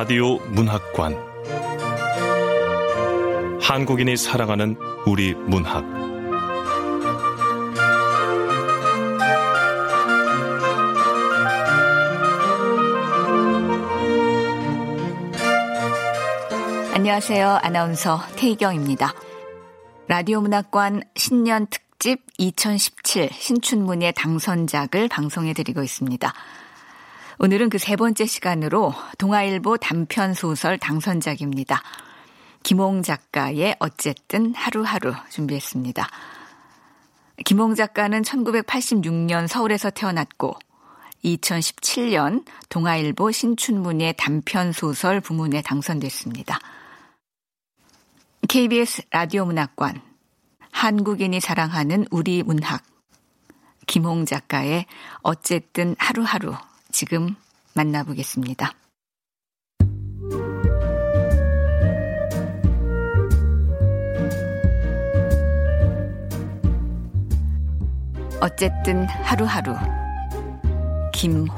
라디오 문학관 한국인이 사랑하는 우리 문학 안녕하세요. 아나운서 태희경입니다. 라디오 문학관 신년 특집 2017 신춘문예 당선작을 방송해 드리고 있습니다. 오늘은 그 세 번째 시간으로 동아일보 단편 소설 당선작입니다. 김홍 작가의 어쨌든 하루하루 준비했습니다. 김홍 작가는 1986년 서울에서 태어났고 2017년 동아일보 신춘문예 단편 소설 부문에 당선됐습니다. KBS 라디오 문학관 한국인이 사랑하는 우리 문학 김홍 작가의 어쨌든 하루하루 지금 만나보겠습니다. 어쨌든 하루하루 김홍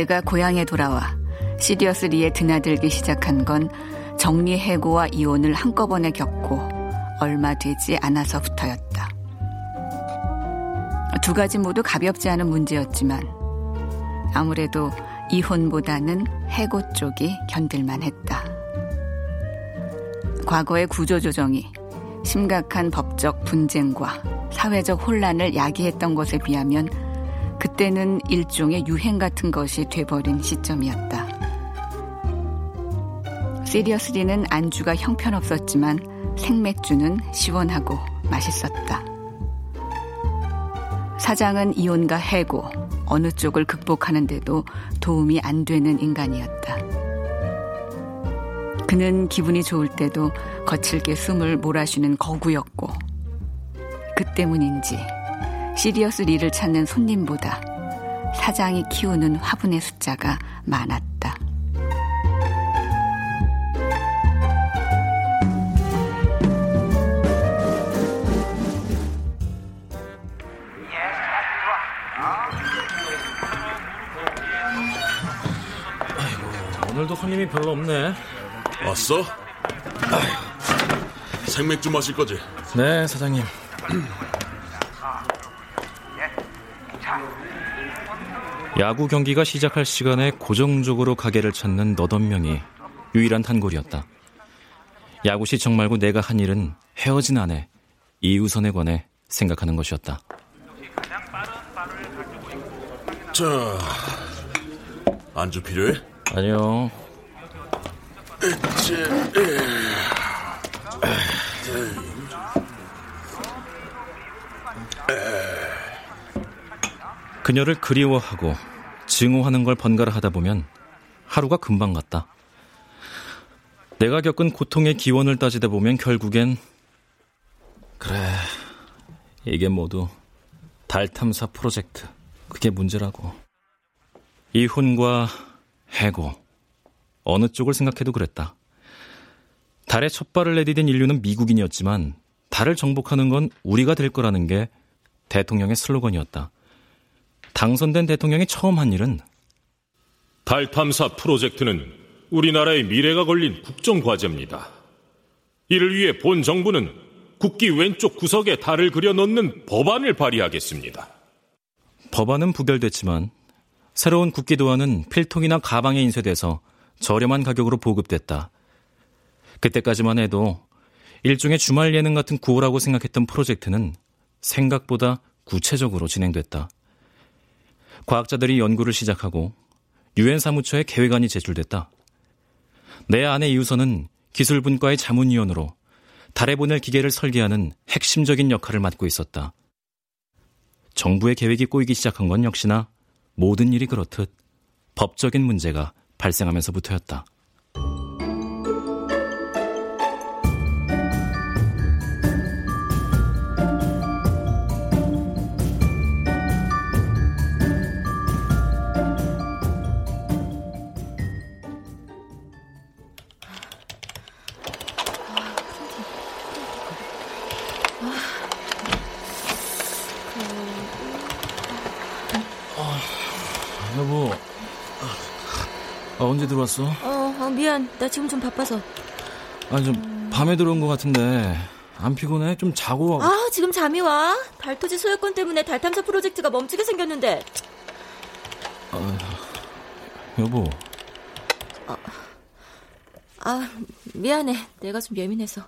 내가 고향에 돌아와 시리어스 리에 드나들기 시작한 건 정리해고와 이혼을 한꺼번에 겪고 얼마 되지 않아서부터였다. 두 가지 모두 가볍지 않은 문제였지만 아무래도 이혼보다는 해고 쪽이 견딜만 했다. 과거의 구조조정이 심각한 법적 분쟁과 사회적 혼란을 야기했던 것에 비하면 그때는 일종의 유행 같은 것이 돼버린 시점이었다. 시리어스리는 안주가 형편없었지만 생맥주는 시원하고 맛있었다. 사장은 이혼과 해고, 어느 쪽을 극복하는데도 도움이 안 되는 인간이었다. 그는 기분이 좋을 때도 거칠게 숨을 몰아쉬는 거구였고, 그 때문인지 시리어스 리를 찾는 손님보다 사장이 키우는 화분의 숫자가 많았다. 오늘도 손님이 별로 없네. 왔어? 생맥주 마실 거지? 네, 사장님. 야구 경기가 시작할 시간에 고정적으로 가게를 찾는 너덟 명이 유일한 단골이었다. 야구 시청 말고 내가 한 일은 헤어진 아내 이우선에 관해 생각하는 것이었다. 자, 안주 필요해? 아니요. 그녀를 그리워하고 증오하는 걸 번갈아 하다 보면 하루가 금방 갔다. 내가 겪은 고통의 기원을 따지다 보면 결국엔 그래 이게 모두 달 탐사 프로젝트 그게 문제라고 이혼과 해고 어느 쪽을 생각해도 그랬다. 달에 첫 발을 내디딘 인류는 미국인이었지만 달을 정복하는 건 우리가 될 거라는 게 대통령의 슬로건이었다. 당선된 대통령이 처음 한 일은 달 탐사 프로젝트는 우리나라의 미래가 걸린 국정 과제입니다. 이를 위해 본 정부는 국기 왼쪽 구석에 달을 그려 넣는 법안을 발의하겠습니다. 법안은 부결됐지만 새로운 국기 도안은 필통이나 가방에 인쇄돼서 저렴한 가격으로 보급됐다. 그때까지만 해도 일종의 주말 예능 같은 구호라고 생각했던 프로젝트는 생각보다 구체적으로 진행됐다. 과학자들이 연구를 시작하고 유엔 사무처에 계획안이 제출됐다. 내 아내 이우선은 기술분과의 자문위원으로 달에 보낼 기계를 설계하는 핵심적인 역할을 맡고 있었다. 정부의 계획이 꼬이기 시작한 건 역시나 모든 일이 그렇듯 법적인 문제가 발생하면서부터였다. 언제 들어왔어? 어, 어, 미안. 나 지금 좀 바빠서. 아니, 좀 밤에 들어온 것 같은데 안 피곤해? 좀 자고. 아, 지금 잠이 와. 달토지 소유권 때문에 달 탐사 프로젝트가 멈추게 생겼는데. 아, 여보. 아, 미안해. 내가 좀 예민해서.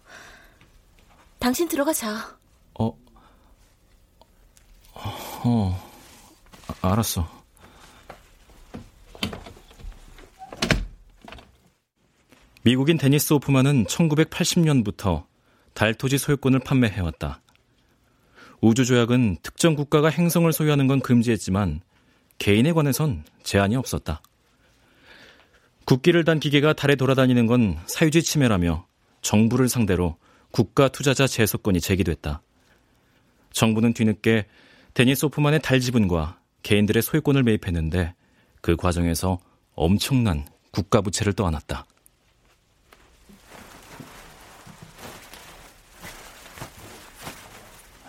당신 들어가 자. 어, 어, 아, 알았어. 미국인 데니스 오프만은 1980년부터 달 토지 소유권을 판매해왔다. 우주조약은 특정 국가가 행성을 소유하는 건 금지했지만 개인에 관해선 제한이 없었다. 국기를 단 기계가 달에 돌아다니는 건 사유지 침해라며 정부를 상대로 국가 투자자 제소권이 제기됐다. 정부는 뒤늦게 데니스 오프만의 달 지분과 개인들의 소유권을 매입했는데 그 과정에서 엄청난 국가 부채를 떠안았다.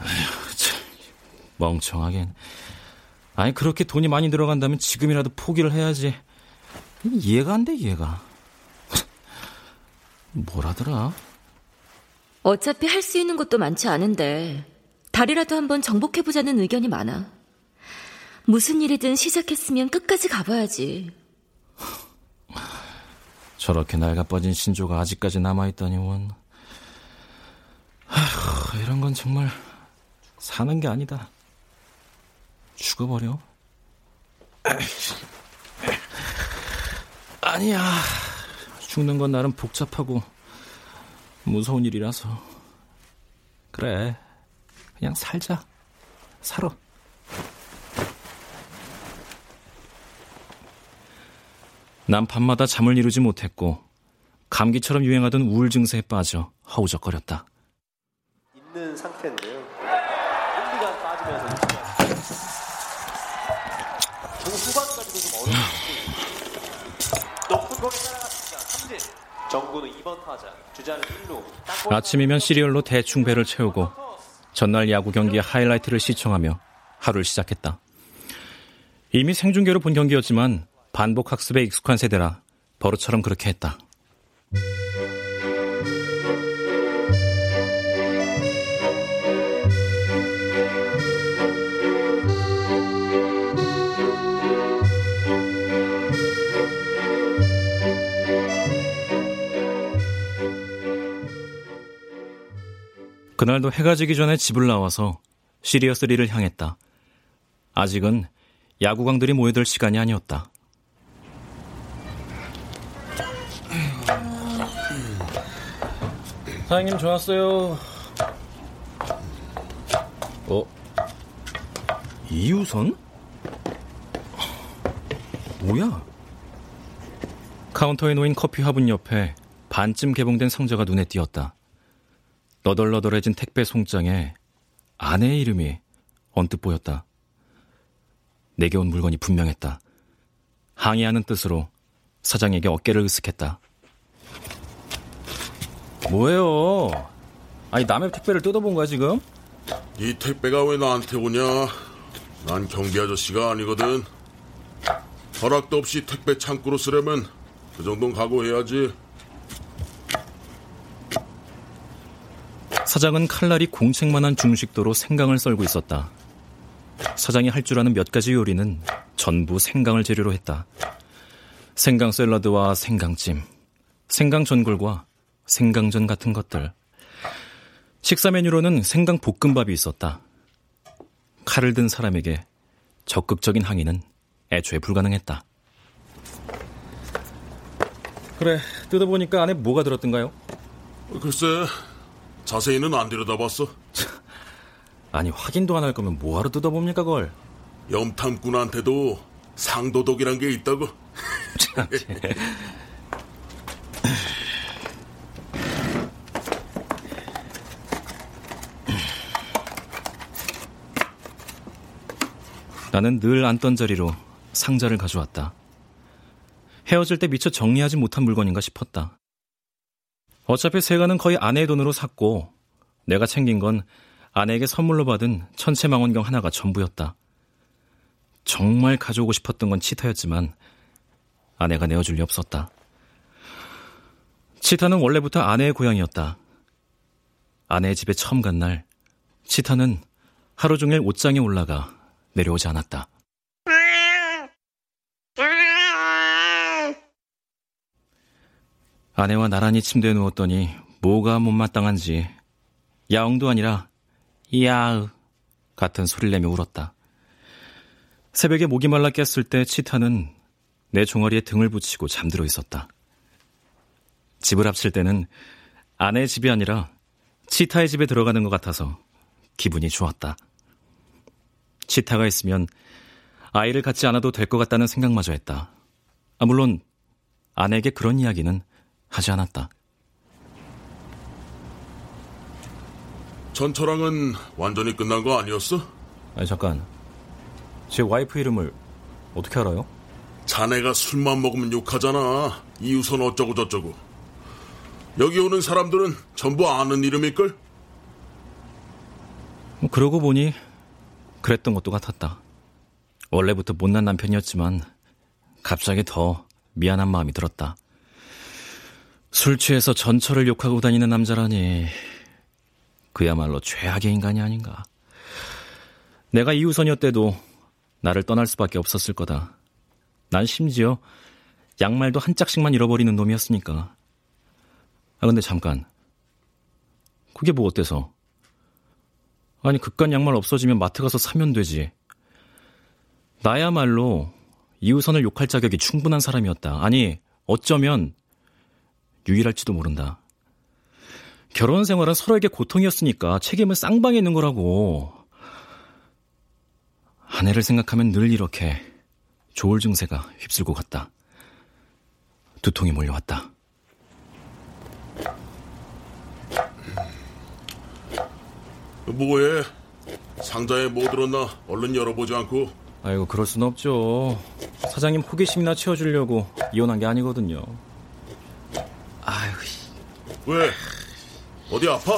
아휴, 참, 멍청하긴. 아니 그렇게 돈이 많이 들어간다면 지금이라도 포기를 해야지. 이해가 안 돼, 이해가. 뭐라더라? 어차피 할 수 있는 것도 많지 않은데 달이라도 한번 정복해보자는 의견이 많아. 무슨 일이든 시작했으면 끝까지 가봐야지. 저렇게 낡아빠진 신조가 아직까지 남아있다니 원. 아휴, 이런 건 정말 사는 게 아니다. 죽어버려. 아니야. 죽는 건 나름 복잡하고 무서운 일이라서. 그래. 그냥 살자. 살아. 난 밤마다 잠을 이루지 못했고 감기처럼 유행하던 우울 증세에 빠져 허우적거렸다. 있는 상태인데요. 1, 2간 빠지면서 중 후반까지도 좀 어려운 높은. 정구는 2번 타자. 주자는 1루. 아침이면 시리얼로 대충 배를 채우고 전날 야구 경기의 하이라이트를 시청하며 하루를 시작했다. 이미 생중계로 본 경기였지만 반복 학습에 익숙한 세대라 버릇처럼 그렇게 했다. 그날도 해가 지기 전에 집을 나와서 시리어스3를 향했다. 아직은 야구광들이 모여들 시간이 아니었다. 사장님 좋았어요. 어? 이우선? 뭐야? 카운터에 놓인 커피 화분 옆에 반쯤 개봉된 상자가 눈에 띄었다. 너덜너덜해진 택배 송장에 아내의 이름이 언뜻 보였다. 내게 온 물건이 분명했다. 항의하는 뜻으로 사장에게 어깨를 으쓱했다. 뭐예요? 아니 남의 택배를 뜯어본 거야 지금? 이 택배가 왜 나한테 오냐? 난 경비 아저씨가 아니거든. 허락도 없이 택배 창고로 쓰려면 그 정도는 각오해야지. 사장은 칼날이 공책만한 중식도로 생강을 썰고 있었다. 사장이 할 줄 아는 몇 가지 요리는 전부 생강을 재료로 했다. 생강 샐러드와 생강찜, 생강 전골과 생강전 같은 것들. 식사 메뉴로는 생강 볶음밥이 있었다. 칼을 든 사람에게 적극적인 항의는 애초에 불가능했다. 그래, 뜯어보니까 안에 뭐가 들었던가요? 글쎄, 자세히는 안 들여다봤어. 아니, 확인도 안 할 거면 뭐하러 뜯어봅니까, 그걸? 염탐꾼한테도 상도덕이란 게 있다고. 나는 늘 앉던 자리로 상자를 가져왔다. 헤어질 때 미처 정리하지 못한 물건인가 싶었다. 어차피 세가는 거의 아내의 돈으로 샀고 내가 챙긴 건 아내에게 선물로 받은 천체망원경 하나가 전부였다. 정말 가져오고 싶었던 건 치타였지만 아내가 내어줄 리 없었다. 치타는 원래부터 아내의 고향이었다. 아내의 집에 처음 간 날, 치타는 하루 종일 옷장에 올라가 내려오지 않았다. 아내와 나란히 침대에 누웠더니 뭐가 못마땅한지 야옹도 아니라 야으 같은 소리를 내며 울었다. 새벽에 목이 말라 깼을 때 치타는 내 종아리에 등을 붙이고 잠들어 있었다. 집을 합칠 때는 아내의 집이 아니라 치타의 집에 들어가는 것 같아서 기분이 좋았다. 치타가 있으면 아이를 갖지 않아도 될 것 같다는 생각마저 했다. 아, 물론 아내에게 그런 이야기는 하지 않았다. 전처랑은 완전히 끝난 거 아니었어? 아니 잠깐. 제 와이프 이름을 어떻게 알아요? 자네가 술만 먹으면 욕하잖아. 이웃은 어쩌고 저쩌고. 여기 오는 사람들은 전부 아는 이름일걸? 뭐 그러고 보니 그랬던 것도 같았다. 원래부터 못난 남편이었지만 갑자기 더 미안한 마음이 들었다. 술 취해서 전철을 욕하고 다니는 남자라니 그야말로 최악의 인간이 아닌가. 내가 이우선이었대도 나를 떠날 수밖에 없었을 거다. 난 심지어 양말도 한 짝씩만 잃어버리는 놈이었으니까. 아 근데 잠깐. 그게 뭐 어때서? 아니 극간 양말 없어지면 마트 가서 사면 되지. 나야말로 이우선을 욕할 자격이 충분한 사람이었다. 아니 어쩌면 유일할지도 모른다. 결혼 생활은 서로에게 고통이었으니까 책임을 쌍방에 있는 거라고. 아내를 생각하면 늘 이렇게 조울 증세가 휩쓸고 갔다. 두통이 몰려왔다. 뭐해? 상자에 뭐 들었나 얼른 열어보지 않고. 아이고 그럴 순 없죠. 사장님 호기심이나 채워주려고 이혼한 게 아니거든요. 왜? 어디 아파?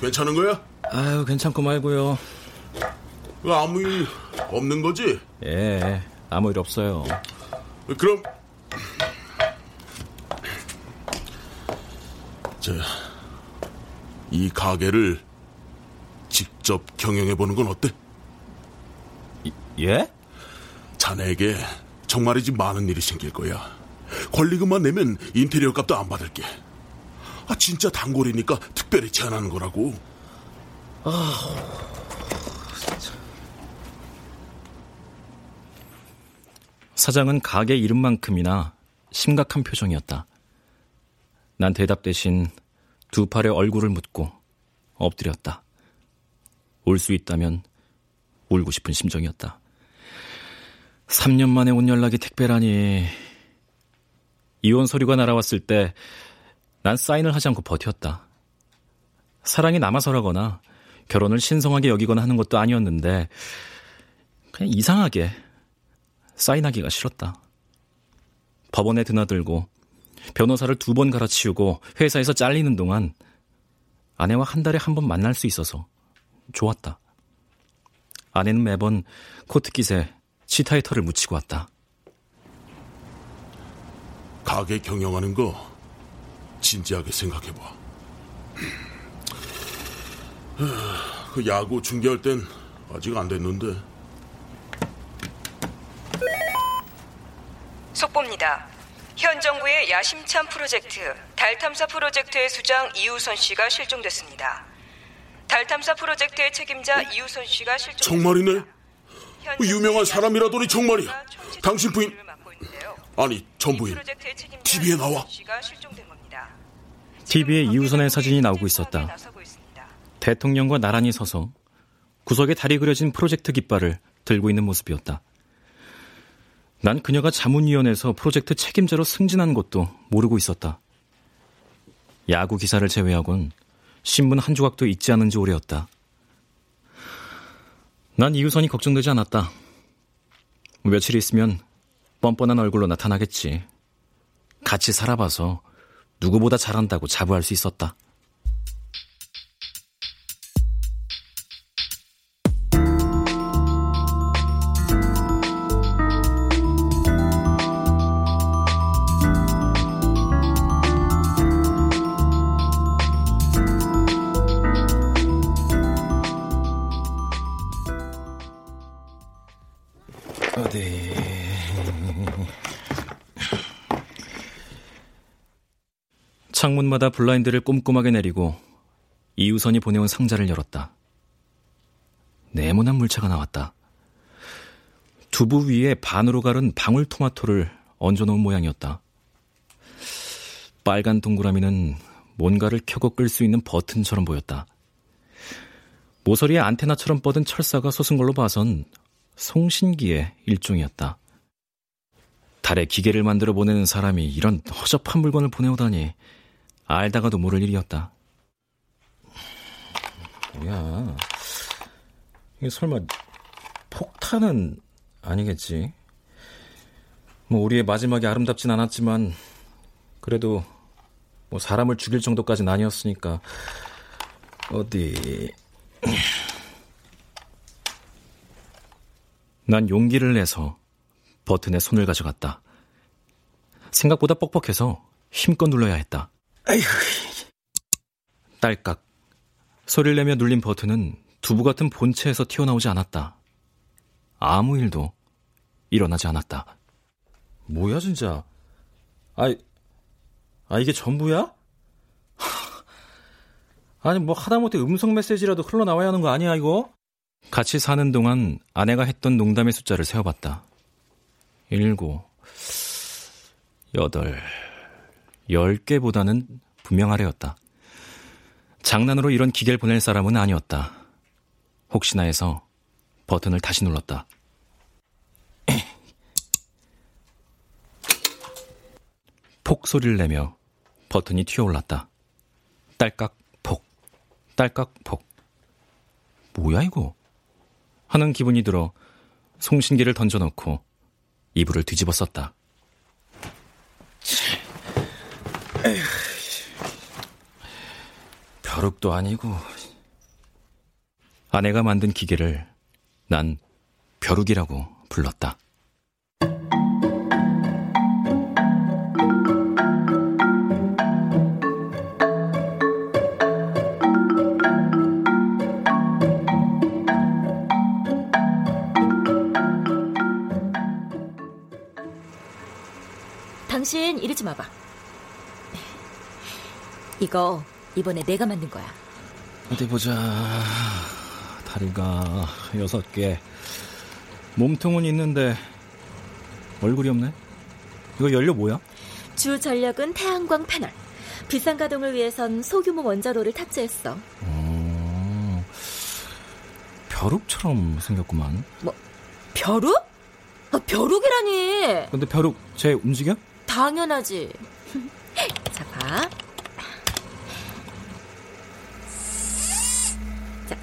괜찮은 거야? 아유 괜찮고 말고요. 아무 일 없는 거지? 예, 아무 일 없어요. 그럼 저, 이 가게를 직접 경영해 보는 건 어때? 예? 자네에게 정말이지 많은 일이 생길 거야. 권리금만 내면 인테리어 값도 안 받을게. 아, 진짜 단골이니까 특별히 제안하는 거라고. 아, 사장은 가게 이름만큼이나 심각한 표정이었다. 난 대답 대신 두 팔에 얼굴을 묻고 엎드렸다. 올 수 있다면 울고 싶은 심정이었다. 3년 만에 온 연락이 택배라니. 이혼 서류가 날아왔을 때 난 사인을 하지 않고 버텼다. 사랑이 남아서라거나 결혼을 신성하게 여기거나 하는 것도 아니었는데 그냥 이상하게 사인하기가 싫었다. 법원에 드나들고 변호사를 두 번 갈아치우고 회사에서 잘리는 동안 아내와 한 달에 한 번 만날 수 있어서 좋았다. 아내는 매번 코트깃에 털을 묻히고 왔다. 가게 경영하는 거 진지하게 생각해봐. 그 야구 중계할 땐 아직 안 됐는데. 속보입니다. 현 정부의 야심찬 프로젝트 달 탐사 프로젝트의 수장 이우선 씨가 실종됐습니다. 달 탐사 프로젝트의 책임자 이우선 씨가 실종. 정말이네. 유명한 사람이라더니 정말이야. 당신 부인 아니, 전부인 TV에 나와. TV에 이우선의 사진이 나오고 있었다. 대통령과 나란히 서서 구석에 달이 그려진 프로젝트 깃발을 들고 있는 모습이었다. 난 그녀가 자문위원회에서 프로젝트 책임자로 승진한 것도 모르고 있었다. 야구 기사를 제외하곤 신문 한 조각도 있지 않은 지 오래였다. 난 이우선이 걱정되지 않았다. 며칠 있으면 뻔뻔한 얼굴로 나타나겠지. 같이 살아봐서 누구보다 잘한다고 자부할 수 있었다. 창문마다 블라인드를 꼼꼼하게 내리고 이우선이 보내온 상자를 열었다. 네모난 물체가 나왔다. 두부 위에 반으로 가른 방울토마토를 얹어놓은 모양이었다. 빨간 동그라미는 뭔가를 켜고 끌 수 있는 버튼처럼 보였다. 모서리에 안테나처럼 뻗은 철사가 솟은 걸로 봐선 송신기의 일종이었다. 달에 기계를 만들어 보내는 사람이 이런 허접한 물건을 보내오다니 알다가도 모를 일이었다. 뭐야? 이게 설마 폭탄은 아니겠지? 뭐 우리의 마지막이 아름답진 않았지만 그래도 뭐 사람을 죽일 정도까지는 아니었으니까 어디 난 용기를 내서 버튼에 손을 가져갔다. 생각보다 뻑뻑해서 힘껏 눌러야 했다. 아이고. 딸깍. 소리를 내며 눌린 버튼은 두부 같은 본체에서 튀어나오지 않았다. 아무 일도 일어나지 않았다. 뭐야, 진짜. 아, 아, 이게 전부야? 아니, 뭐 하다못해 음성 메시지라도 흘러나와야 하는 거 아니야, 이거? 같이 사는 동안 아내가 했던 농담의 숫자를 세어봤다. 일곱, 여덟, 열 개보다는 분명 하려였다. 장난으로 이런 기계를 보낼 사람은 아니었다. 혹시나 해서 버튼을 다시 눌렀다. 폭 소리를 내며 버튼이 튀어올랐다. 딸깍 폭, 딸깍 폭. 뭐야 이거? 하는 기분이 들어 송신기를 던져놓고 이불을 뒤집어 썼다. 벼룩도 아니고 아내가 만든 기계를 난 벼룩이라고 불렀다. 당신 좀 와봐. 이거 이번에 내가 만든 거야. 어디 보자. 다리가 여섯 개. 몸통은 있는데 얼굴이 없네. 이거 연료 뭐야? 주 전력은 태양광 패널. 비싼 가동을 위해선 소규모 원자로를 탑재했어. 어, 벼룩처럼 생겼구만. 뭐 벼룩? 아, 벼룩이라니. 근데 벼룩 쟤 움직여? 당연하지. 자, 봐. 자,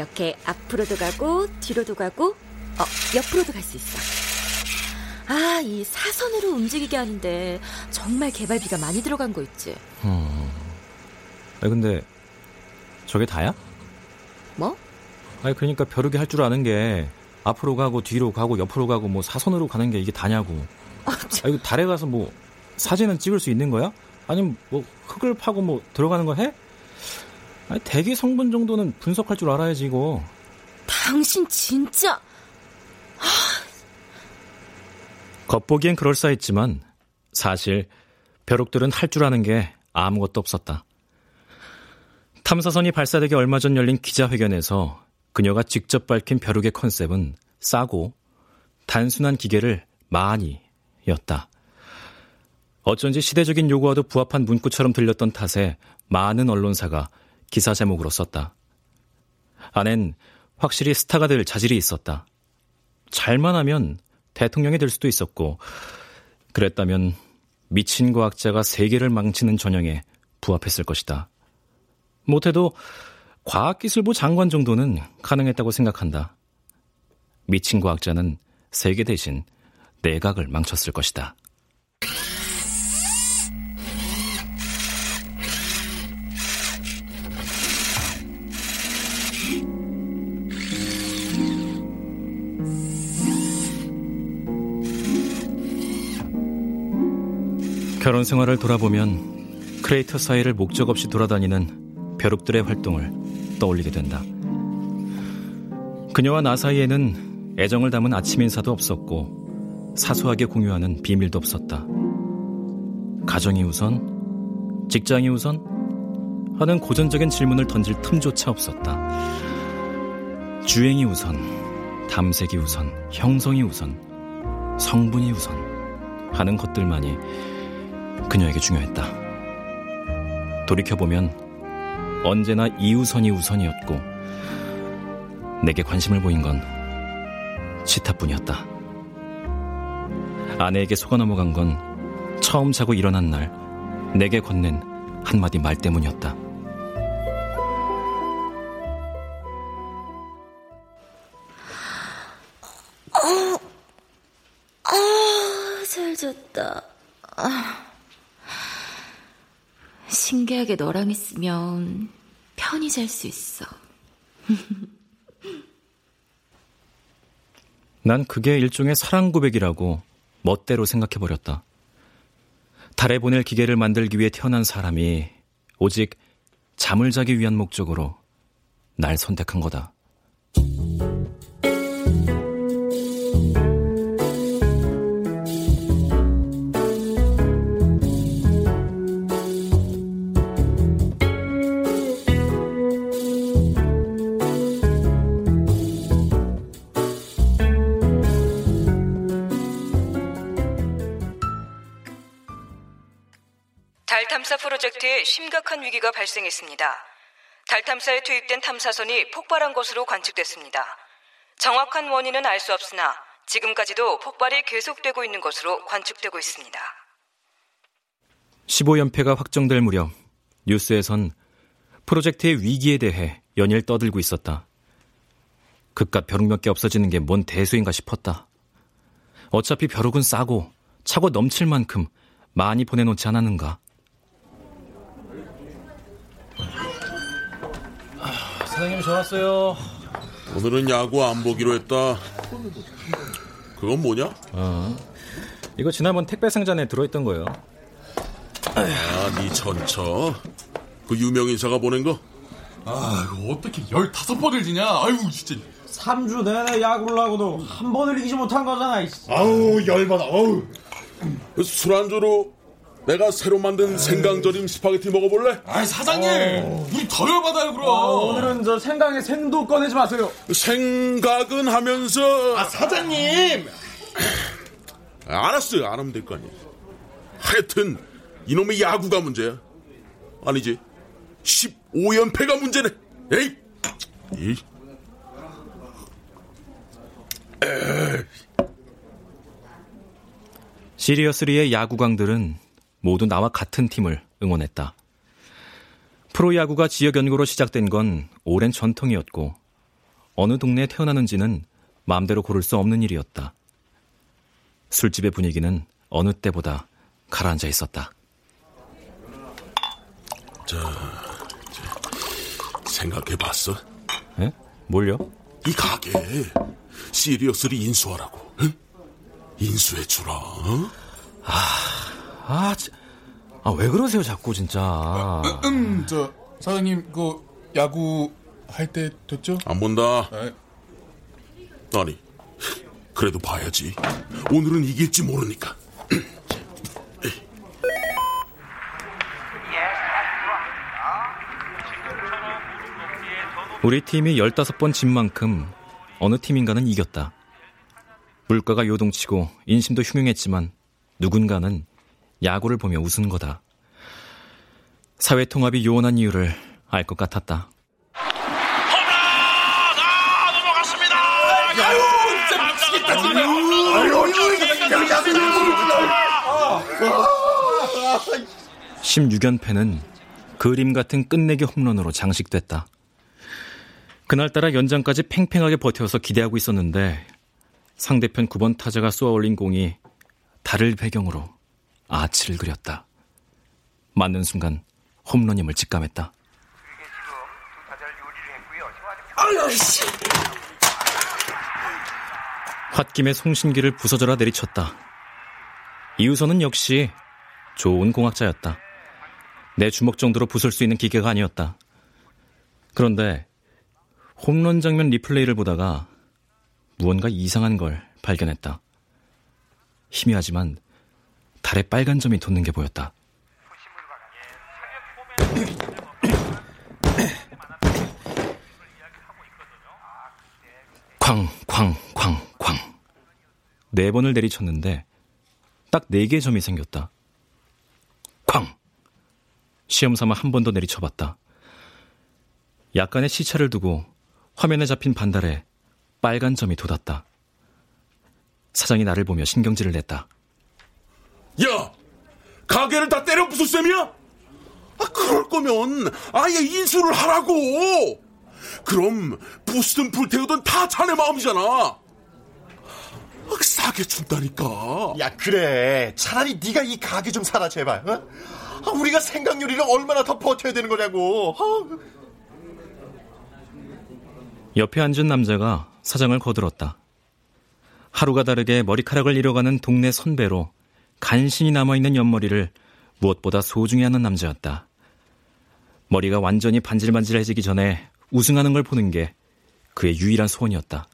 이렇게 앞으로도 가고 뒤로도 가고 어, 옆으로도 갈 수 있어. 아, 이 사선으로 움직이게 하는데 정말 개발비가 많이 들어간 거 있지. 음. 아 근데 저게 다야? 뭐? 아니 그러니까 벼룩이 할 줄 아는 게 앞으로 가고 뒤로 가고 옆으로 가고 뭐 사선으로 가는 게 이게 다냐고. 아, 이거 달에 가서 뭐 사진은 찍을 수 있는 거야? 아니면 뭐 흙을 파고 뭐 들어가는 거 해? 아니 대기 성분 정도는 분석할 줄 알아야지 이거. 당신 진짜 겉보기엔 그럴싸했지만 사실 벼룩들은 할 줄 아는 게 아무것도 없었다. 탐사선이 발사되기 얼마 전 열린 기자회견에서 그녀가 직접 밝힌 벼룩의 컨셉은 싸고 단순한 기계를 많이 였다. 어쩐지 시대적인 요구와도 부합한 문구처럼 들렸던 탓에 많은 언론사가 기사 제목으로 썼다. 안엔 확실히 스타가 될 자질이 있었다. 잘만 하면 대통령이 될 수도 있었고, 그랬다면 미친 과학자가 세계를 망치는 전형에 부합했을 것이다. 못해도 과학기술부 장관 정도는 가능했다고 생각한다. 미친 과학자는 세계 대신 내각을 망쳤을 것이다. 결혼 생활을 돌아보면 크레이터 사이를 목적 없이 돌아다니는 벼룩들의 활동을 떠올리게 된다. 그녀와 나 사이에는 애정을 담은 아침 인사도 없었고 사소하게 공유하는 비밀도 없었다. 가정이 우선? 직장이 우선? 하는 고전적인 질문을 던질 틈조차 없었다. 주행이 우선, 담색이 우선, 형성이 우선, 성분이 우선 하는 것들만이 그녀에게 중요했다. 돌이켜보면 언제나 이우선이 우선이었고 내게 관심을 보인 건 치타뿐이었다. 아내에게 속아 넘어간 건 처음 자고 일어난 날 내게 건넨 한마디 말 때문이었다. 신기하게 너랑 있으면 편히 잘 수 있어. 난 그게 일종의 사랑 고백이라고 멋대로 생각해버렸다. 달에 보낼 기계를 만들기 위해 태어난 사람이 오직 잠을 자기 위한 목적으로 날 선택한 거다. 프로젝트에 심각한 위기가 발생했습니다. 달 탐사에 투입된 탐사선이 폭발한 것으로 관측됐습니다. 정확한 원인은 알 수 없으나 지금까지도 폭발이 계속되고 있는 것으로 관측되고 있습니다. 15연패가 확정될 무렵 뉴스에선 프로젝트의 위기에 대해 연일 떠들고 있었다. 그깟 벼룩 몇 개 없어지는 게 뭔 대수인가 싶었다. 어차피 벼룩은 싸고 차고 넘칠 만큼 많이 보내놓지 않았는가. 사장님 전화 왔어요. 오늘은 야구 안 보기로 했다. 그건 뭐냐? 어, 이거 지난번 택배 상자에 들어있던 거예요. 아, 네 전처. 그 유명 인사가 보낸 거? 아, 이거 어떻게 15번을 지냐? 아유, 진짜. 3주 내내 야구를 하고도 한 번을 이기지 못한 거잖아. 아우, 열받아. 아우. 술안주로 내가 새로 만든 생강절임 스파게티 먹어볼래? 아이, 사장님. 우리 더 열받아요, 그럼. 아, 오늘은 저 생강에 생도 꺼내지 마세요. 생각은 하면서. 아, 사장님! 알았어요. 안 하면 될 거 아니에요. 하여튼, 이놈의 야구가 문제야. 아니지. 15연패가 문제네. 에이! 이. 시리어스리의 야구광들은 모두 나와 같은 팀을 응원했다. 프로야구가 지역 연구로 시작된 건 오랜 전통이었고 어느 동네에 태어나는지는 마음대로 고를 수 없는 일이었다. 술집의 분위기는 어느 때보다 가라앉아 있었다. 자, 생각해 봤어? 에? 뭘요? 이 가게 시리어스리 인수하라고. 응? 인수해 주라. 어? 아, 아, 아, 왜 그러세요, 자꾸, 진짜. 음, 음, 저, 사장님, 그, 야구 할 때 됐죠? 안 본다. 네. 아니, 그래도 봐야지. 오늘은 이길지 모르니까. 우리 팀이 15번 진 만큼 어느 팀인가는 이겼다. 물가가 요동치고 인심도 흉흉했지만 누군가는 야구를 보며 웃은 거다. 사회 통합이 요원한 이유를 알 것 같았다. (16연패는) 그림 같은 끝내기 홈런으로 장식됐다. 그날따라 연장까지 팽팽하게 버텨서 기대하고 있었는데 상대편 9번 타자가 쏘아 올린 공이 달을 배경으로 아치를 그렸다. 맞는 순간 홈런임을 직감했다. 아유씨. 홧김에 송신기를 부서져라 내리쳤다. 이우선은 역시 좋은 공학자였다. 내 주먹 정도로 부술 수 있는 기계가 아니었다. 그런데 홈런 장면 리플레이를 보다가 무언가 이상한 걸 발견했다. 희미하지만 달에 빨간 점이 돋는 게 보였다. 쾅, 쾅, 쾅, 쾅. 네 번을 내리쳤는데 딱 네 개의 점이 생겼다. 쾅! 시험 삼아 한 번 더 내리쳐봤다. 약간의 시차를 두고 화면에 잡힌 반달에 빨간 점이 돋았다. 사장이 나를 보며 신경질을 냈다. 야! 가게를 다 때려 부술 셈이야? 아, 그럴 거면 아예 인수를 하라고! 그럼 부스든 불태우든 다 자네 마음이잖아. 아, 싸게 준다니까. 야 그래 차라리 네가 이 가게 좀 사라 제발. 어? 아, 우리가 생각 요리를 얼마나 더 버텨야 되는 거냐고. 어? 옆에 앉은 남자가 사장을 거들었다. 하루가 다르게 머리카락을 잃어가는 동네 선배로 간신히 남아있는 옆머리를 무엇보다 소중히 하는 남자였다. 머리가 완전히 반질반질해지기 전에 우승하는 걸 보는 게 그의 유일한 소원이었다.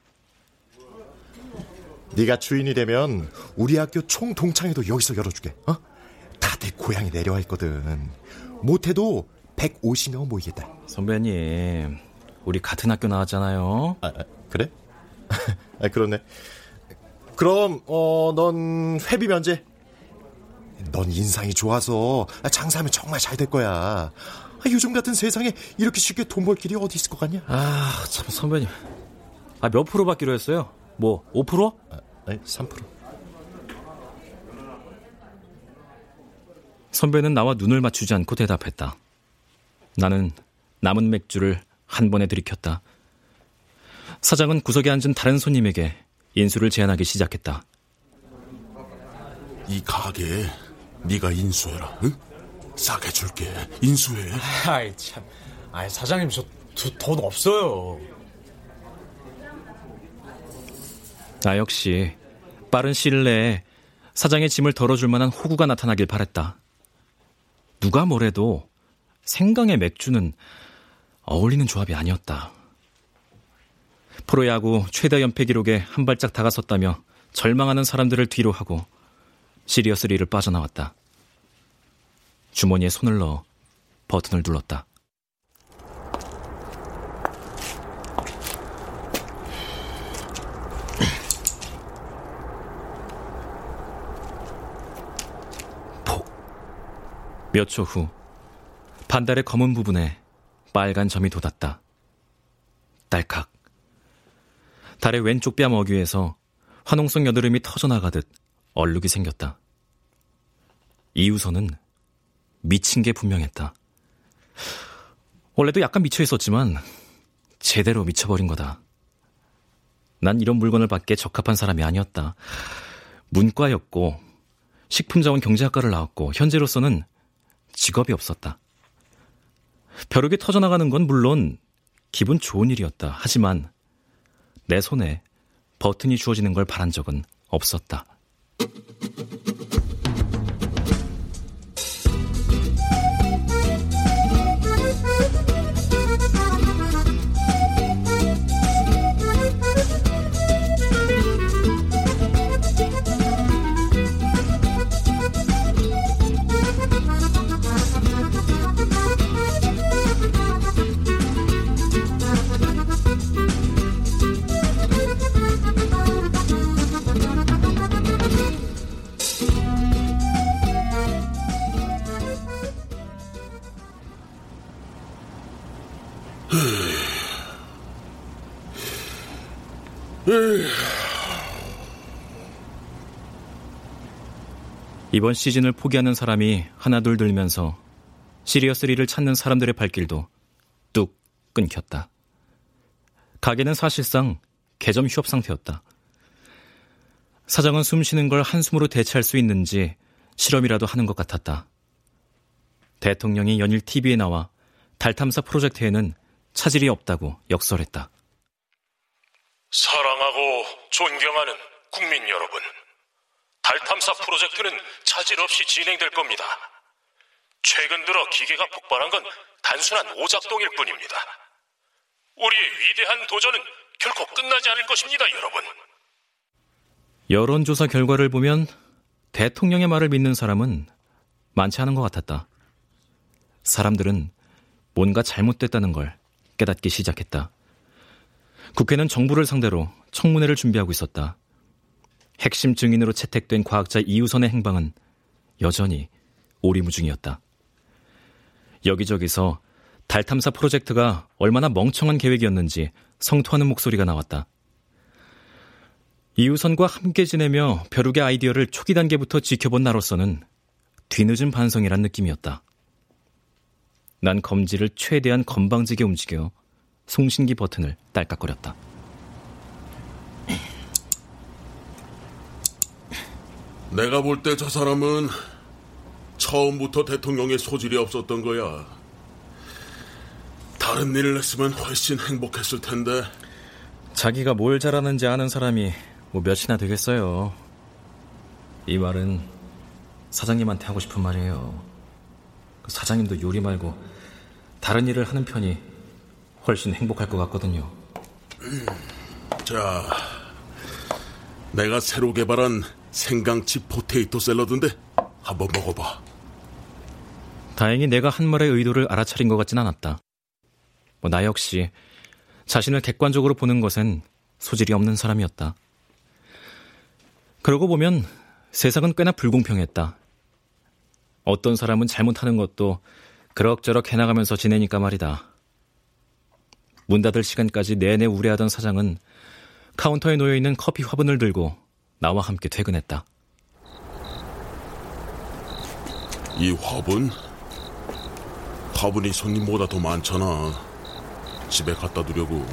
네가 주인이 되면 우리 학교 총 동창회도 여기서 열어주게. 어? 다들 고향에 내려와 있거든. 못해도 150명 모이겠다. 선배님, 우리 같은 학교 나왔잖아요. 아, 그래? 아, 그렇네. 그럼 어, 넌 회비 면제. 넌 인상이 좋아서 장사하면 정말 잘 될 거야. 아, 요즘 같은 세상에 이렇게 쉽게 돈 벌 길이 어디 있을 것 같냐? 아, 참 선배님. 아, 몇 프로 받기로 했어요? 뭐, 5%? 아, 아니, 3%. 선배는 나와 눈을 맞추지 않고 대답했다. 나는 남은 맥주를 한 번에 들이켰다. 사장은 구석에 앉은 다른 손님에게 인수를 제안하기 시작했다. 이 가게 네가 인수해라. 응? 싸게 줄게. 인수해. 아이 참. 아이 사장님 저 돈 없어요. 나 역시 빠른 시일 내에 사장의 짐을 덜어줄 만한 호구가 나타나길 바랬다. 누가 뭐래도 생강의 맥주는 어울리는 조합이 아니었다. 프로야구 최다 연패 기록에 한 발짝 다가섰다며 절망하는 사람들을 뒤로 하고 시리어스 리를 빠져나왔다. 주머니에 손을 넣어 버튼을 눌렀다. 폭. 몇초 후 반달의 검은 부분에 빨간 점이 돋았다. 딸칵. 달의 왼쪽 뺨 어귀에서 화농성 여드름이 터져나가듯 얼룩이 생겼다. 이유선은 미친 게 분명했다. 원래도 약간 미쳐 있었지만 제대로 미쳐버린 거다. 난 이런 물건을 받기에 적합한 사람이 아니었다. 문과였고 식품자원 경제학과를 나왔고 현재로서는 직업이 없었다. 벼룩이 터져나가는 건 물론 기분 좋은 일이었다. 하지만 내 손에 버튼이 주어지는 걸 바란 적은 없었다. 이번 시즌을 포기하는 사람이 하나둘 들면서 시리어스리를 찾는 사람들의 발길도 뚝 끊겼다. 가게는 사실상 개점 휴업 상태였다. 사장은 숨 쉬는 걸 한숨으로 대체할 수 있는지 실험이라도 하는 것 같았다. 대통령이 연일 TV에 나와 달 탐사 프로젝트에는 차질이 없다고 역설했다. 사랑하고 존경하는 국민 여러분. 달 탐사 프로젝트는 차질 없이 진행될 겁니다. 최근 들어 기계가 폭발한 건 단순한 오작동일 뿐입니다. 우리의 위대한 도전은 결코 끝나지 않을 것입니다, 여러분. 여론조사 결과를 보면 대통령의 말을 믿는 사람은 많지 않은 것 같았다. 사람들은 뭔가 잘못됐다는 걸 깨닫기 시작했다. 국회는 정부를 상대로 청문회를 준비하고 있었다. 핵심 증인으로 채택된 과학자 이우선의 행방은 여전히 오리무중이었다. 여기저기서 달 탐사 프로젝트가 얼마나 멍청한 계획이었는지 성토하는 목소리가 나왔다. 이우선과 함께 지내며 벼룩의 아이디어를 초기 단계부터 지켜본 나로서는 뒤늦은 반성이란 느낌이었다. 난 검지를 최대한 건방지게 움직여 송신기 버튼을 딸깍거렸다. 내가 볼 때 저 사람은 처음부터 대통령의 소질이 없었던 거야. 다른 일을 했으면 훨씬 행복했을 텐데. 자기가 뭘 잘하는지 아는 사람이 뭐 몇이나 되겠어요. 이 말은 사장님한테 하고 싶은 말이에요. 그 사장님도 요리 말고 다른 일을 하는 편이 훨씬 행복할 것 같거든요. 자, 내가 새로 개발한 생강치 포테이토 샐러드인데 한번 먹어봐. 다행히 내가 한 말의 의도를 알아차린 것 같진 않았다. 뭐 나 역시 자신을 객관적으로 보는 것엔 소질이 없는 사람이었다. 그러고 보면 세상은 꽤나 불공평했다. 어떤 사람은 잘못하는 것도 그럭저럭 해나가면서 지내니까 말이다. 문 닫을 시간까지 내내 우려하던 사장은 카운터에 놓여있는 커피 화분을 들고 나와 함께 퇴근했다. 이 화분? 화분이 손님보다 더 많잖아. 집에 갖다 두려고.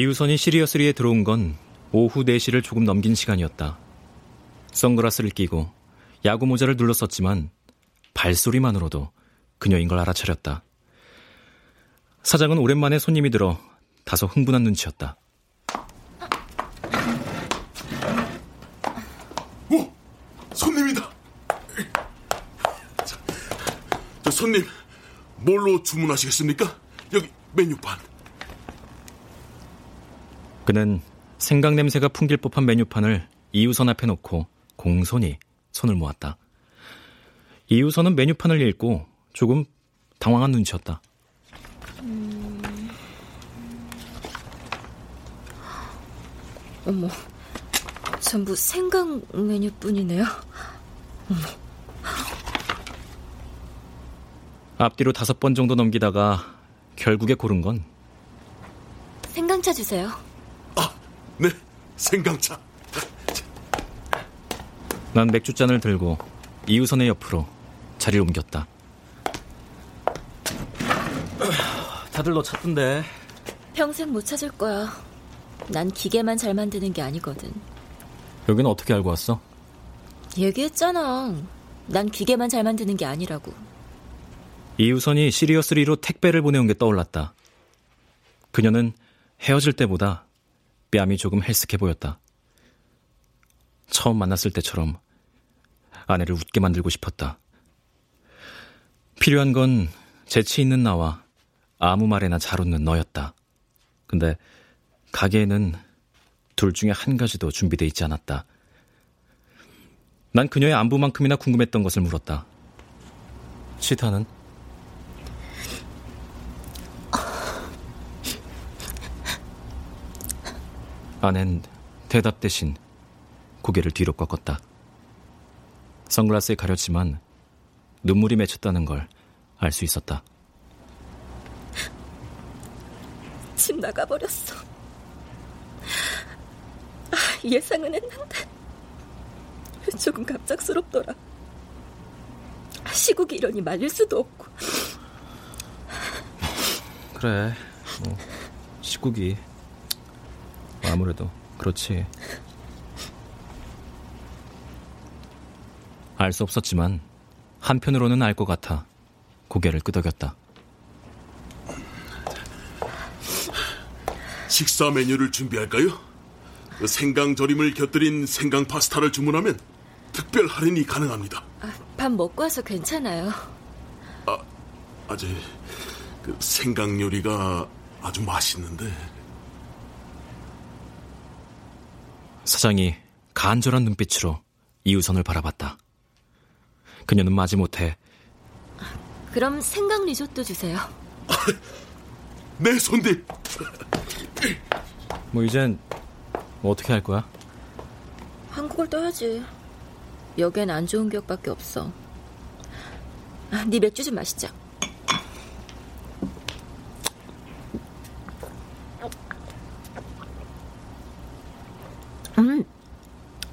이우선이 시리어스리에 들어온 건 오후 4시를 조금 넘긴 시간이었다. 선글라스를 끼고 야구 모자를 눌렀었지만 발소리만으로도 그녀인 걸 알아차렸다. 사장은 오랜만에 손님이 들어 다소 흥분한 눈치였다. 오! 손님이다! 자, 저 손님, 뭘로 주문하시겠습니까? 여기 메뉴판. 그는 생강 냄새가 풍길 법한 메뉴판을 이우선 앞에 놓고 공손히 손을 모았다. 이우선은 메뉴판을 읽고 조금 당황한 눈치였다. 음... 어머, 전부 생강 메뉴뿐이네요. 어머. 앞뒤로 다섯 번 정도 넘기다가 결국에 고른 건 생강차 주세요. 네, 생강차. 난 맥주잔을 들고 이우선의 옆으로 자리를 옮겼다. 다들 너 찾던데. 평생 못 찾을 거야. 난 기계만 잘 만드는 게 아니거든. 여기는 어떻게 알고 왔어? 얘기했잖아. 난 기계만 잘 만드는 게 아니라고. 이우선이 시리어스리로 택배를 보내온 게 떠올랐다. 그녀는 헤어질 때보다 뺨이 조금 헬쓱해 보였다. 처음 만났을 때처럼 아내를 웃게 만들고 싶었다. 필요한 건 재치 있는 나와 아무 말에나 잘 웃는 너였다. 근데 가게에는 둘 중에 한 가지도 준비돼 있지 않았다. 난 그녀의 안부만큼이나 궁금했던 것을 물었다. 치타는? 아낸 대답 대신 고개를 뒤로 꺾었다. 선글라스에 가렸지만 눈물이 맺혔다는 걸 알 수 있었다. 집 나가버렸어. 아, 예상은 했는데 조금 갑작스럽더라. 시국이 이러니 말릴 수도 없고. 그래, 뭐 시국이 아무래도 그렇지. 알 수 없었지만 한편으로는 알 것 같아 고개를 끄덕였다. 식사 메뉴를 준비할까요? 생강 절임을 곁들인 생강 파스타를 주문하면 특별 할인이 가능합니다. 아, 밥 먹고 와서 괜찮아요. 아, 아직 그 생강 요리가 아주 맛있는데. 사장이 간절한 눈빛으로 이우선을 바라봤다. 그녀는 마지못해 그럼 생강 리조또 주세요. 네, 손님. 뭐 이젠 뭐 어떻게 할 거야? 한국을 떠야지. 여기엔 안 좋은 기억밖에 없어. 아, 네 맥주 좀 마시자. 음,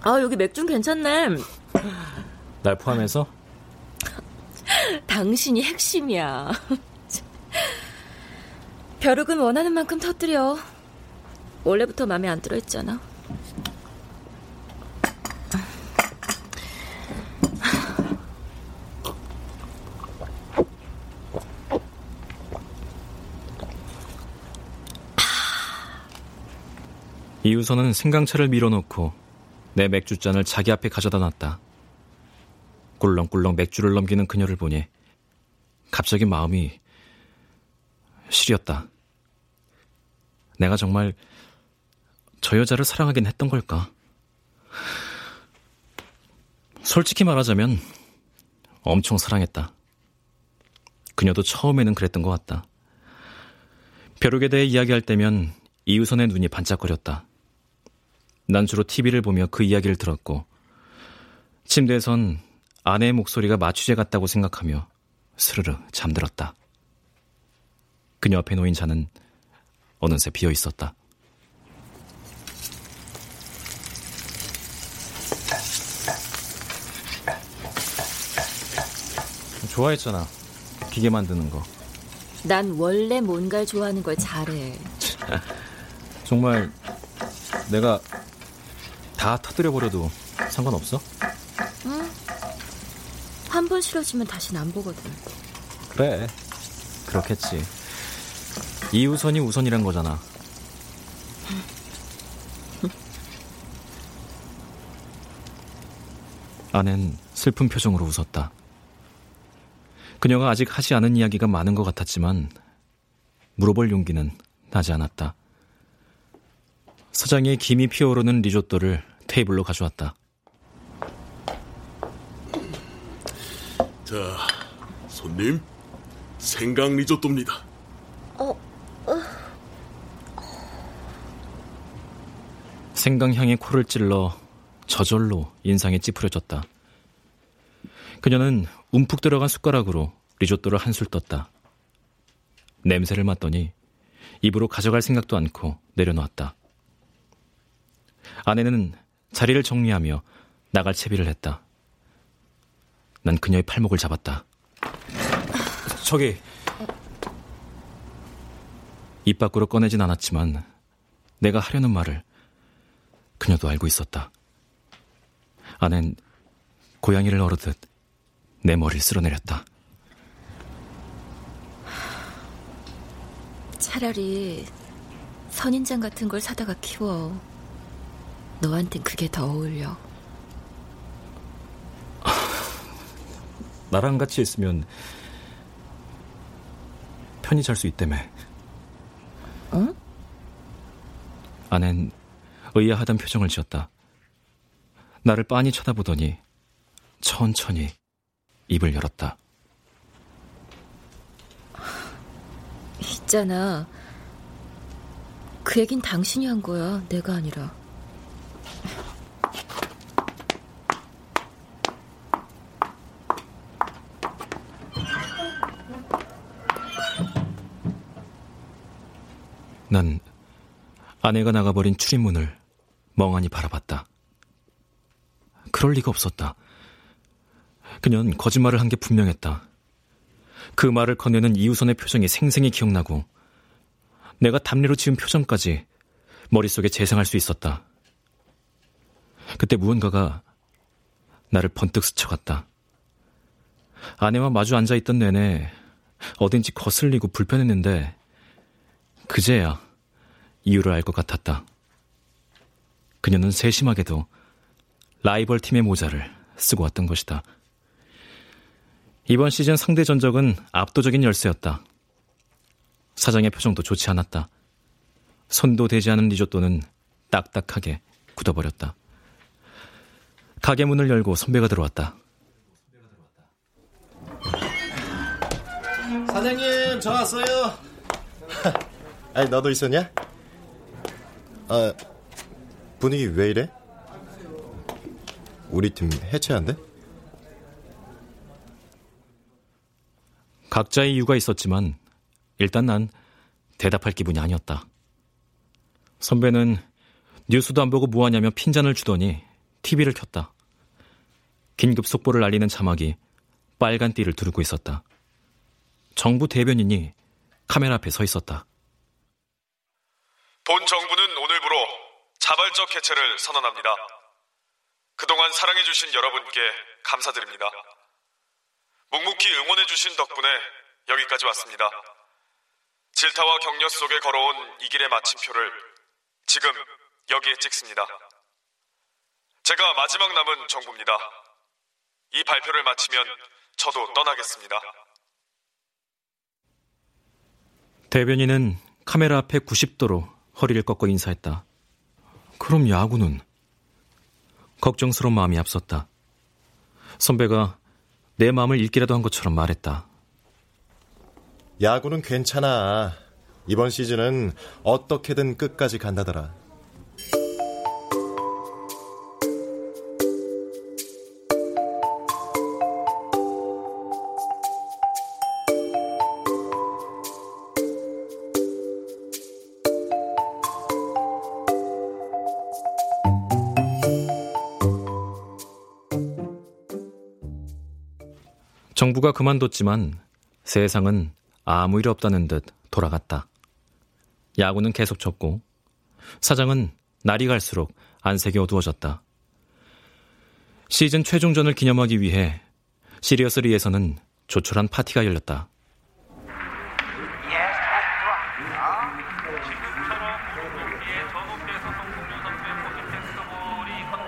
아 여기 맥주는 괜찮네. 날 포함해서? 당신이 핵심이야. 벼룩은 원하는 만큼 터뜨려. 원래부터 마음에 안 들어있잖아. 이우선은 생강차를 밀어놓고 내 맥주잔을 자기 앞에 가져다 놨다. 꿀렁꿀렁 맥주를 넘기는 그녀를 보니 갑자기 마음이 시렸다. 내가 정말 저 여자를 사랑하긴 했던 걸까? 솔직히 말하자면 엄청 사랑했다. 그녀도 처음에는 그랬던 것 같다. 벼룩에 대해 이야기할 때면 이우선의 눈이 반짝거렸다. 난 주로 TV를 보며 그 이야기를 들었고, 침대에선 아내의 목소리가 마취제 같다고 생각하며 스르르 잠들었다. 그녀 앞에 놓인 잔은 어느새 비어 있었다. 좋아했잖아. 기계 만드는 거. 난 원래 뭔가를 좋아하는 걸 잘해. 정말 내가 다 터뜨려 버려도 상관없어? 응. 한 번 싫어지면 다시는 안 보거든. 그래. 그렇겠지. 이 우선이 우선이란 거잖아. 아낸 슬픈 표정으로 웃었다. 그녀가 아직 하지 않은 이야기가 많은 것 같았지만 물어볼 용기는 나지 않았다. 사장의 김이 피어오르는 리조또를 테이블로 가져왔다. 자, 손님, 생강 리조또입니다. 어, 어. 생강향에 코를 찔러 저절로 인상에 찌푸려졌다. 그녀는 움푹 들어간 숟가락으로 리조또를 한술 떴다. 냄새를 맡더니 입으로 가져갈 생각도 않고 내려놓았다. 아내는 자리를 정리하며 나갈 채비를 했다. 난 그녀의 팔목을 잡았다. 저기 입 밖으로 꺼내진 않았지만 내가 하려는 말을 그녀도 알고 있었다. 아낸 고양이를 어르듯 내 머리를 쓸어내렸다. 차라리 선인장 같은 걸 사다가 키워. 너한텐 그게 더 어울려. 나랑 같이 있으면 편히 잘 수 있다며. 응? 아낸 의아하던 표정을 지었다. 나를 빤히 쳐다보더니 천천히 입을 열었다. 있잖아. 그 얘긴 당신이 한 거야. 내가 아니라. 난 아내가 나가버린 출입문을 멍하니 바라봤다. 그럴 리가 없었다. 그녀는 거짓말을 한 게 분명했다. 그 말을 건네는 이우선의 표정이 생생히 기억나고 내가 담례로 지은 표정까지 머릿속에 재생할 수 있었다. 그때 무언가가 나를 번뜩 스쳐갔다. 아내와 마주 앉아있던 내내 어딘지 거슬리고 불편했는데 그제야 이유를 알 것 같았다. 그녀는 세심하게도 라이벌 팀의 모자를 쓰고 왔던 것이다. 이번 시즌 상대 전적은 압도적인 열세였다. 사장의 표정도 좋지 않았다. 손도 대지 않은 리조또는 딱딱하게 굳어버렸다. 가게 문을 열고 선배가 들어왔다. 사장님, 저 왔어요. 아니, 너도 있었냐? 아, 분위기 왜 이래? 우리 팀 해체한대? 각자의 이유가 있었지만 일단 난 대답할 기분이 아니었다. 선배는 뉴스도 안 보고 뭐하냐며 핀잔을 주더니 TV를 켰다. 긴급 속보를 알리는 자막이 빨간 띠를 두르고 있었다. 정부 대변인이 카메라 앞에 서 있었다. 본 정부는 오늘부로 자발적 개최를 선언합니다. 그동안 사랑해주신 여러분께 감사드립니다. 묵묵히 응원해주신 덕분에 여기까지 왔습니다. 질타와 격려 속에 걸어온 이 길의 마침표를 지금 여기에 찍습니다. 제가 마지막 남은 정부입니다. 이 발표를 마치면 저도 떠나겠습니다. 대변인은 카메라 앞에 90도로 허리를 꺾어 인사했다. 그럼 야구는? 걱정스러운 마음이 앞섰다. 선배가 내 마음을 읽기라도 한 것처럼 말했다. 야구는 괜찮아. 이번 시즌은 어떻게든 끝까지 간다더라. 정부가 그만뒀지만 세상은 아무 일 없다는 듯 돌아갔다. 야구는 계속 졌고 사장은 날이 갈수록 안색이 어두워졌다. 시즌 최종전을 기념하기 위해 시리어스리에서는 조촐한 파티가 열렸다.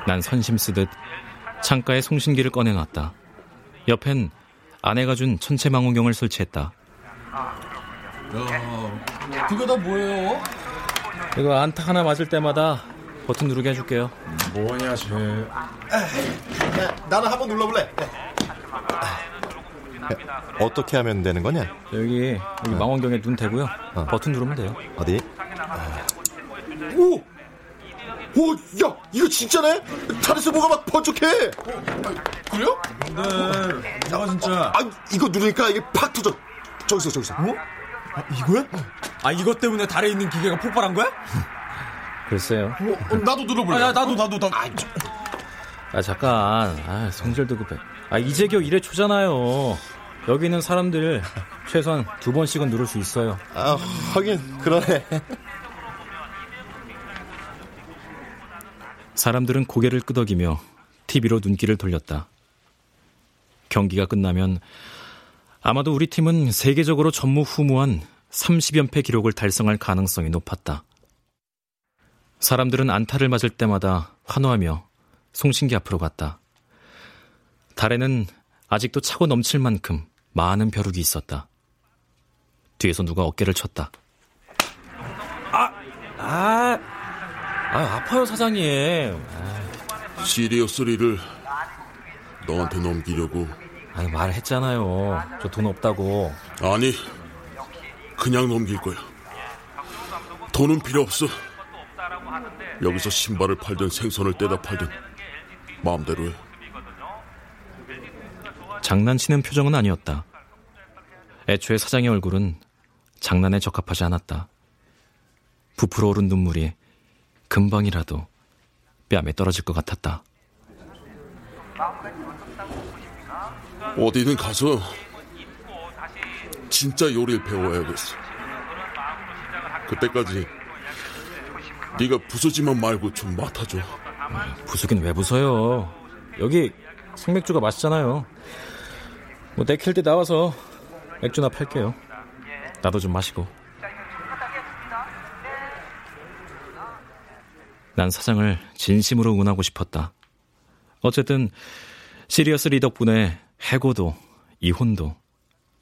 난 선심 쓰듯 창가에 송신기를 꺼내놨다. 옆엔 아내가 준 천체망원경을 설치했다. 야, 그거 다 뭐예요? 이거 안타 하나 맞을 때마다 버튼 누르게 해줄게요. 뭐냐, 쟤. 나는 한번 눌러볼래. 어떻게 하면 되는 거냐? 여기, 여기 망원경에 눈 대고요. 어. 버튼 누르면 돼요. 어디? 오! 오, 야, 이거 진짜네? 다리에서 뭐가 막 번쩍해. 어, 그래요? 네, 내가 진짜. 아, 이거 누르니까 이게 팍 터져. 저기서, 저기서. 어? 아, 이거야? 아, 이것 때문에 달에 있는 기계가 폭발한 거야? 글쎄요. 어, 어, 나도 눌러볼래. 아, 나도, 나도, 나도. 아, 아 잠깐. 아, 성질도 급해. 아, 이제 겨 1회 초잖아요. 여기 있는 사람들 최소한 두 번씩은 누를 수 있어요. 아, 하긴, 그러네. 사람들은 고개를 끄덕이며 TV로 눈길을 돌렸다. 경기가 끝나면 아마도 우리 팀은 세계적으로 전무후무한 30연패 기록을 달성할 가능성이 높았다. 사람들은 안타를 맞을 때마다 환호하며 송신기 앞으로 갔다. 달에는 아직도 차고 넘칠 만큼 많은 벼룩이 있었다. 뒤에서 누가 어깨를 쳤다. 아, 아, 아, 아파요, 사장님. 시리어스 리를 너한테 넘기려고. 아니, 말했잖아요. 저 돈 없다고. 아니, 그냥 넘길 거야. 돈은 필요 없어. 여기서 신발을 팔든 생선을 떼다 팔든 마음대로 해. 장난치는 표정은 아니었다. 애초에 사장의 얼굴은 장난에 적합하지 않았다. 부풀어 오른 눈물이 금방이라도 뺨에 떨어질 것 같았다. 어디든 가서 진짜 요리를 배워야겠어. 그때까지 네가 부서지만 말고 좀 맡아줘. 부수긴 왜 부서요? 여기 생맥주가 맛있잖아요. 뭐 내킬 때 나와서 맥주나 팔게요. 나도 좀 마시고. 난 사장을 진심으로 응원하고 싶었다. 어쨌든 시리어스 리 덕분에 해고도 이혼도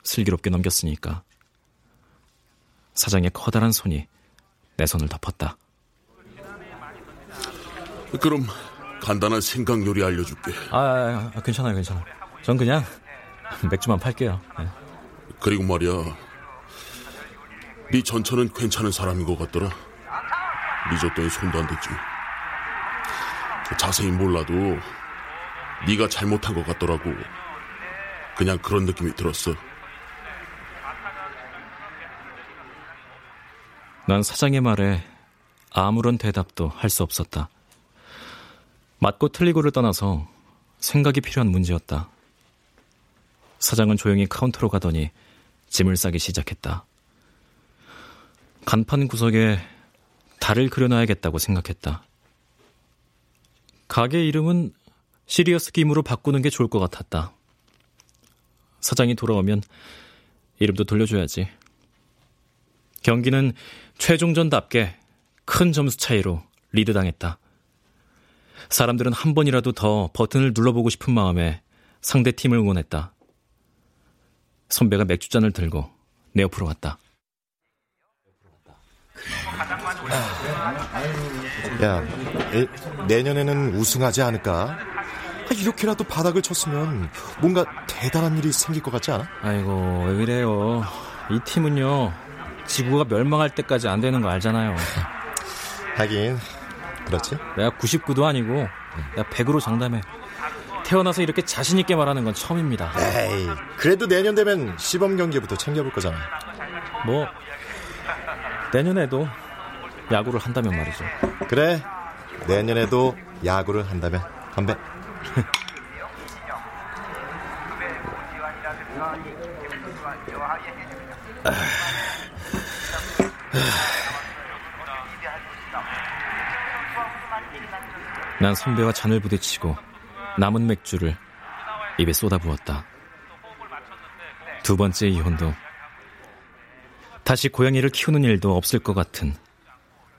슬기롭게 넘겼으니까. 사장의 커다란 손이 내 손을 덮었다. 그럼 간단한 생강 요리 알려줄게. 아, 아, 아 괜찮아요, 괜찮아요. 전 그냥 맥주만 팔게요. 네. 그리고 말이야, 네 전처는 괜찮은 사람인 것 같더라. 리조또에 손도 안 댔지. 자세히 몰라도 네가 잘못한 것 같더라고. 그냥 그런 느낌이 들었어. 난 사장의 말에 아무런 대답도 할 수 없었다. 맞고 틀리고를 떠나서 생각이 필요한 문제였다. 사장은 조용히 카운터로 가더니 짐을 싸기 시작했다. 간판 구석에 달을 그려놔야겠다고 생각했다. 가게 이름은 시리어스 김으로 바꾸는 게 좋을 것 같았다. 사장이 돌아오면 이름도 돌려줘야지. 경기는 최종전답게 큰 점수 차이로 리드당했다. 사람들은 한 번이라도 더 버튼을 눌러보고 싶은 마음에 상대 팀을 응원했다. 선배가 맥주잔을 들고 내 옆으로 왔다. 야, 에, 내년에는 우승하지 않을까? 아, 이렇게라도 바닥을 쳤으면 뭔가 대단한 일이 생길 것 같지 않아? 아이고, 왜 이래요. 이 팀은요, 지구가 멸망할 때까지 안 되는 거 알잖아요. 하긴, 그렇지? 내가 99도 아니고, 내가 100으로 장담해. 태어나서 이렇게 자신있게 말하는 건 처음입니다. 에이, 그래도 내년 되면 시범 경기부터 챙겨볼 거잖아. 뭐, 내년에도 야구를 한다면 말이죠. 그래, 내년에도 야구를 한다면 건배. 난 선배와 잔을 부딪히고 남은 맥주를 입에 쏟아부었다. 두 번째 이혼도 다시 고양이를 키우는 일도 없을 것 같은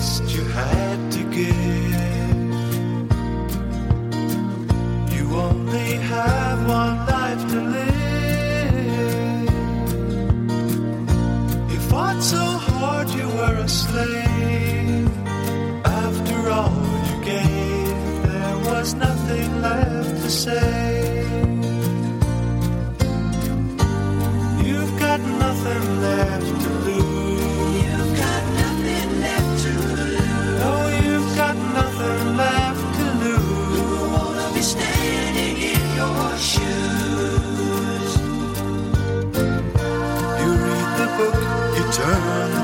best you had to give. You only have one life to live. You fought so hard, you were a slave. After all you gave, there was nothing left to say. return